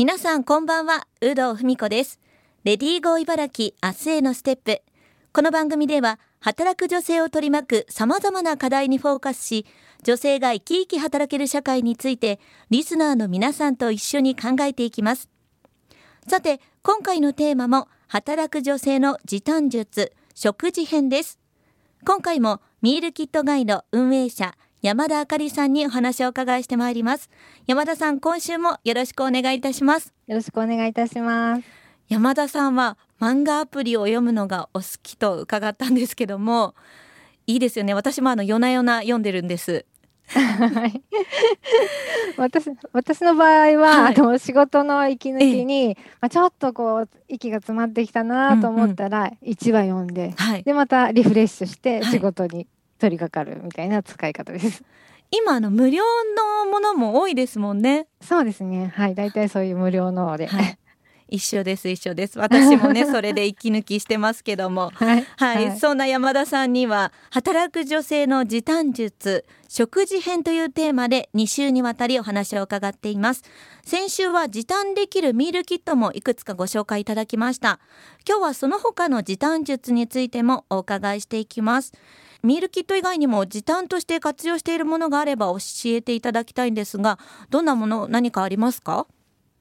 皆さんこんばんは、有働文子です。レディーゴー茨城明日へのステップ。この番組では、働く女性を取り巻く様々な課題にフォーカスし、女性が生き生き働ける社会について、リスナーの皆さんと一緒に考えていきます。さて、今回のテーマも、働く女性の時短術、食事編です。今回も、ミールキットガイド運営者、山田あかりさんにお話を伺いしてまいります。山田さん今週もよろしくお願いいたします。よろしくお願いいたします。山田さんは漫画アプリを読むのがお好きと伺ったんですけどもいいですよね。私もあの夜な夜な読んでるんです。はい、私私の場合は、はい、あの仕事の息抜きに、まあ、ちょっとこう息が詰まってきたなと思ったら、うんうん、1話読んで、はい、でまたリフレッシュして仕事に取り掛かるみたいな使い方です。今あの無料のものも多いですもんね。そうですね。はい、大体そういう無料ので。はい、一緒です一緒です。私もね それで息抜きしてますけども。はい、はい。はい、そんな山田さんには働く女性の時短術食事編というテーマで2週にわたりお話を伺っています。先週は時短できるミールキットもいくつかご紹介いただきました。今日はその他の時短術についてもお伺いしていきますミールキット以外にも時短として活用しているものがあれば教えていただきたいんですがどんなもの何かありますか？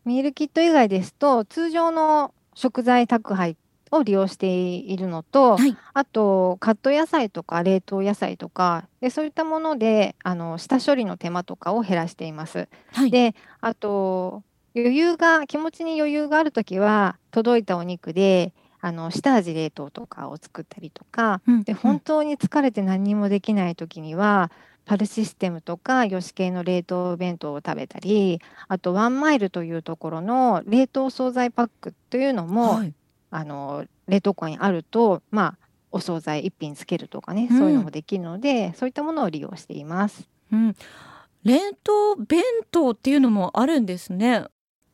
ミールキット以外ですと通常の食材宅配を利用しているのと、はい、あとカット野菜とか冷凍野菜とかでそういったものであの下処理の手間とかを減らしています。はい、であと余裕が気持ちに余裕がある時は届いたお肉であの下味冷凍とかを作ったりとか、うん、で本当に疲れて何もできない時にはパルシステムとかヨシ系の冷凍弁当を食べたりあとワンマイルというところの冷凍惣菜パックというのも、はい、あの冷凍庫にあるとまあお惣菜1品つけるとかね、うん、そういうのもできるのでそういったものを利用しています。うん、冷凍弁当っていうのもあるんですね。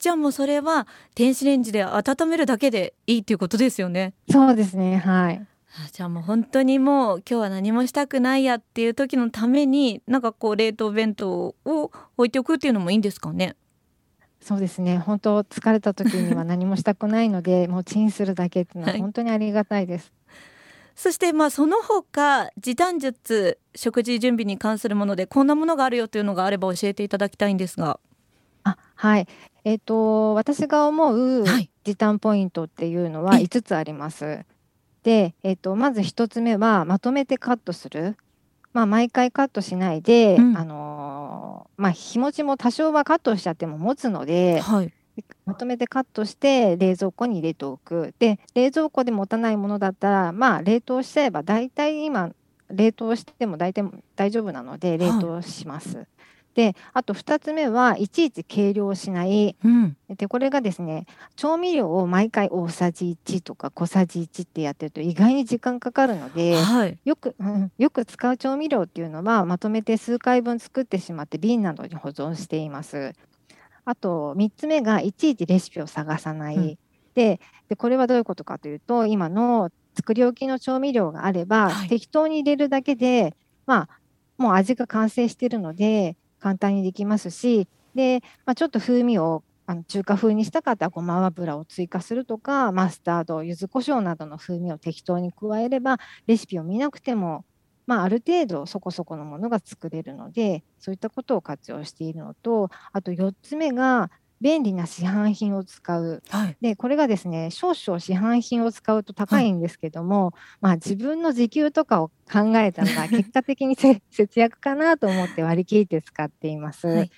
じゃあもうそれは電子レンジで温めるだけでいいっていうことですよね。そうですねはいじゃあもう本当にもう今日は何もしたくないやっていう時のためになんかこう冷凍弁当を置いておくっていうのもいいんですかね？そうですね本当疲れた時には何もしたくないのでもうチンするだけっていうのは 本当にありがたいです。はい、そしてまあその他時短術食事準備に関するものでこんなものがあるよというのがあれば教えていただきたいんですが。あはい、えっ、と、私が思う時短ポイントっていうのは5つあります。で、えっ、と、まず1つ目はまとめてカットする。まあ、毎回カットしないで、うん。あの、まあ、日持ちも多少はカットしちゃっても持つので、はい。まとめてカットして冷蔵庫に入れておく。で、冷蔵庫で持たないものだったら、まあ、冷凍しちゃえば大体今冷凍しても大体大丈夫なので冷凍します。であと2つ目はいちいち計量しない、うん、でこれがですね調味料を毎回大さじ1とか小さじ1ってやってると意外に時間かかるので、はい、よく、うん、よく使う調味料っていうのはまとめて数回分作ってしまって瓶などに保存しています。あと3つ目がいちいちレシピを探さない。うん、ででこれはどういうことかというと今の作り置きの調味料があれば、はい、適当に入れるだけでまあもう味が完成しているので簡単にできますしで、まあ、ちょっと風味をあの中華風にしたかったらごま油を追加するとかマスタード柚子胡椒などの風味を適当に加えればレシピを見なくても、まあ、ある程度そこそこのものが作れるのでそういったことを活用しているのとあと4つ目が便利な市販品を使う、はい、でこれがですね少々市販品を使うと高いんですけども、はい、まあ、自分の時給とかを考えたら 結果的に節約かなと思って割り切って使っています。はい、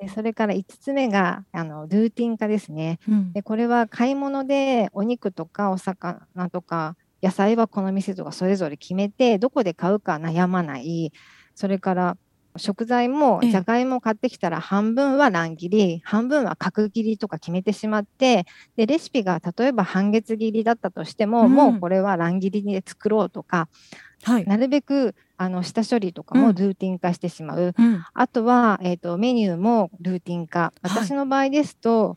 でそれから5つ目があのルーティン化ですね、うん、でこれは買い物でお肉とかお魚とか野菜はこの店とかそれぞれ決めてどこで買うか悩まない。それから食材もじゃがいも買ってきたら半分は乱切り半分は角切りとか決めてしまってでレシピが例えば半月切りだったとしても、うん、もうこれは乱切りで作ろうとか、はい、なるべくあの下処理とかもルーティン化してしまう、うん、あとは、えーと、メニューもルーティン化。私の場合ですと、はい、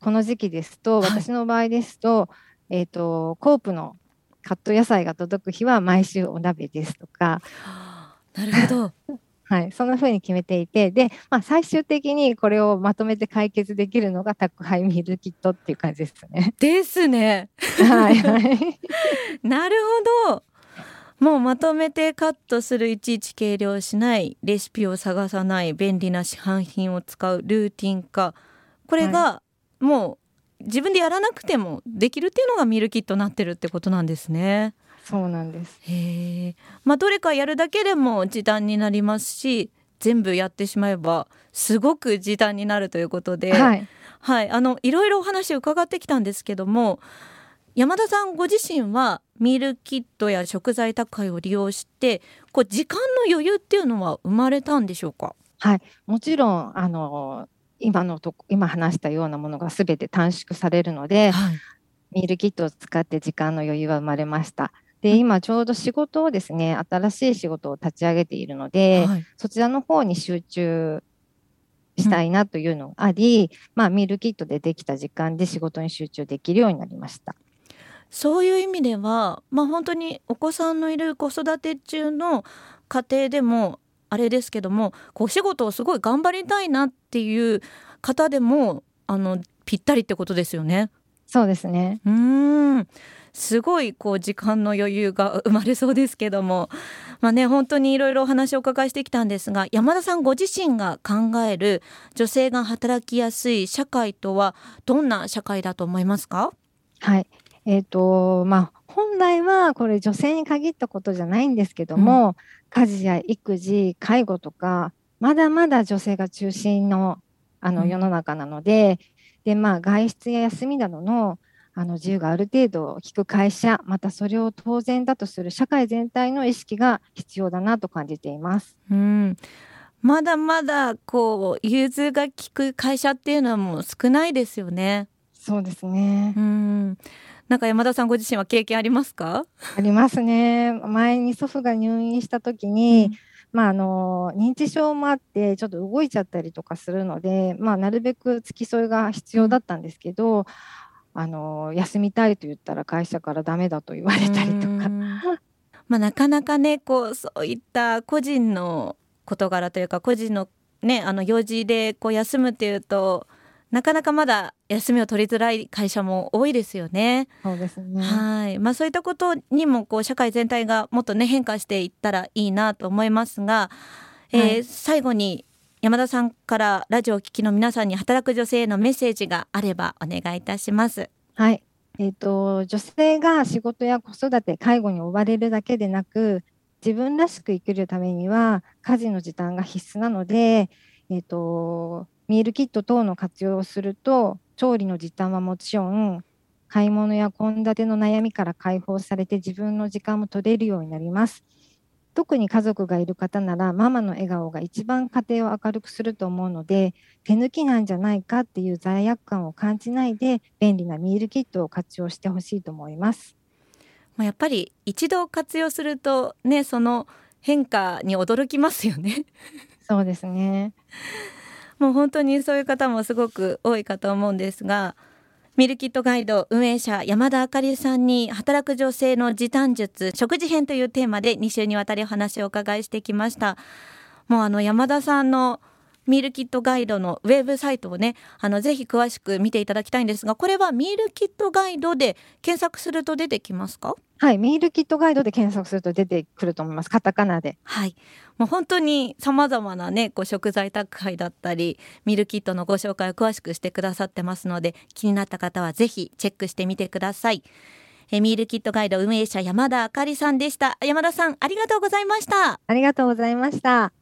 この時期ですと私の場合ですと,、えーとコープのカット野菜が届く日は毎週お鍋ですとか。なるほど はい、そんな風に決めていて、で、まあ、最終的にこれをまとめて解決できるのが宅配ミールキットっていう感じですね。ですね。はい、はい。なるほど。もうまとめてカットするいちいち計量しないレシピを探さない便利な市販品を使うルーティン化これがもう自分でやらなくてもできるっていうのがミールキットになってるってことなんですね。そうなんです。へえ。まあどれかやるだけでも時短になりますし、全部やってしまえばすごく時短になるということで、はい、はい、あのいろいろお話を伺ってきたんですけども、山田さんご自身はミールキットや食材宅配を利用してこう時間の余裕っていうのは生まれたんでしょうか？はい、もちろんあの今のと今話したようなものがすべて短縮されるので、はい、ミールキットを使って時間の余裕は生まれました。で、今ちょうど仕事をですね、新しい仕事を立ち上げているので、はい、そちらの方に集中したいなというのがあり、うん、まあ、ミールキットでできた時間で仕事に集中できるようになりました。そういう意味では、まあ、本当にお子さんのいる子育て中の家庭でもあれですけどもお仕事をすごい頑張りたいなっていう方でもあのぴったりってことですよね。そうですね。うんすごいこう時間の余裕が生まれそうですけども。まあね本当にいろいろお話をお伺いしてきたんですが山田さんご自身が考える女性が働きやすい社会とはどんな社会だと思いますか？はい。えーとまあ、本来はこれ女性に限ったことじゃないんですけども、うん、家事や育児介護とかまだまだ女性が中心のあの世の中なのでうん、でまあ、外出や休みなどのあの自由がある程度効く会社、またそれを当然だとする社会全体の意識が必要だなと感じています。うんまだまだこう融通が利く会社っていうのはもう少ないですよね。そうですね。うん。なんか山田さんご自身は経験ありますか？ありますね。前に祖父が入院した時に、うん、まああの認知症もあってちょっと動いちゃったりとかするので、まあなるべく付き添いが必要だったんですけど、あの休みたいと言ったら会社からダメだと言われたりとか。まあ、なかなかねこうそういった個人の事柄というか個人のねあの用事でこう休むっていうとなかなかまだ休みを取りづらい会社も多いですよね。そうですね。はい、まあそういったことにもこう社会全体がもっとね変化していったらいいなと思いますが、えー、はい、最後に山田さんからラジオを聴きの皆さんに働く女性へのメッセージがあればお願いいたします。はい。え、ー、と、女性が仕事や子育て、介護に追われるだけでなく、自分らしく生きるためには家事の時短が必須なので、えっ、ー、と、ミールキット等の活用をすると、調理の時短はもちろん、買い物や献立の悩みから解放されて自分の時間も取れるようになります。特に家族がいる方ならママの笑顔が一番家庭を明るくすると思うので手抜きなんじゃないかっていう罪悪感を感じないで便利なミールキットを活用してほしいと思います。まやっぱり一度活用するとねその変化に驚きますよね。そうですね。もう本当にそういう方もすごく多いかと思うんですがミルキットガイド運営者山田あかりさんに働く女性の時短術食事編というテーマで2週にわたりお話をお伺いしてきました。もうあの山田さんのミールキットガイドのウェブサイトをねあのぜひ詳しく見ていただきたいんですがこれはミールキットガイドで検索すると出てきますか？はい、ミールキットガイドで検索すると出てくると思います。カタカナで。はい。もう本当に様々なね、こう食材宅配だったり、ミールキットのご紹介を詳しくしてくださってますので、気になった方はぜひチェックしてみてください。えミールキットガイド運営者山田あかりさんでした。山田さん、ありがとうございました。ありがとうございました。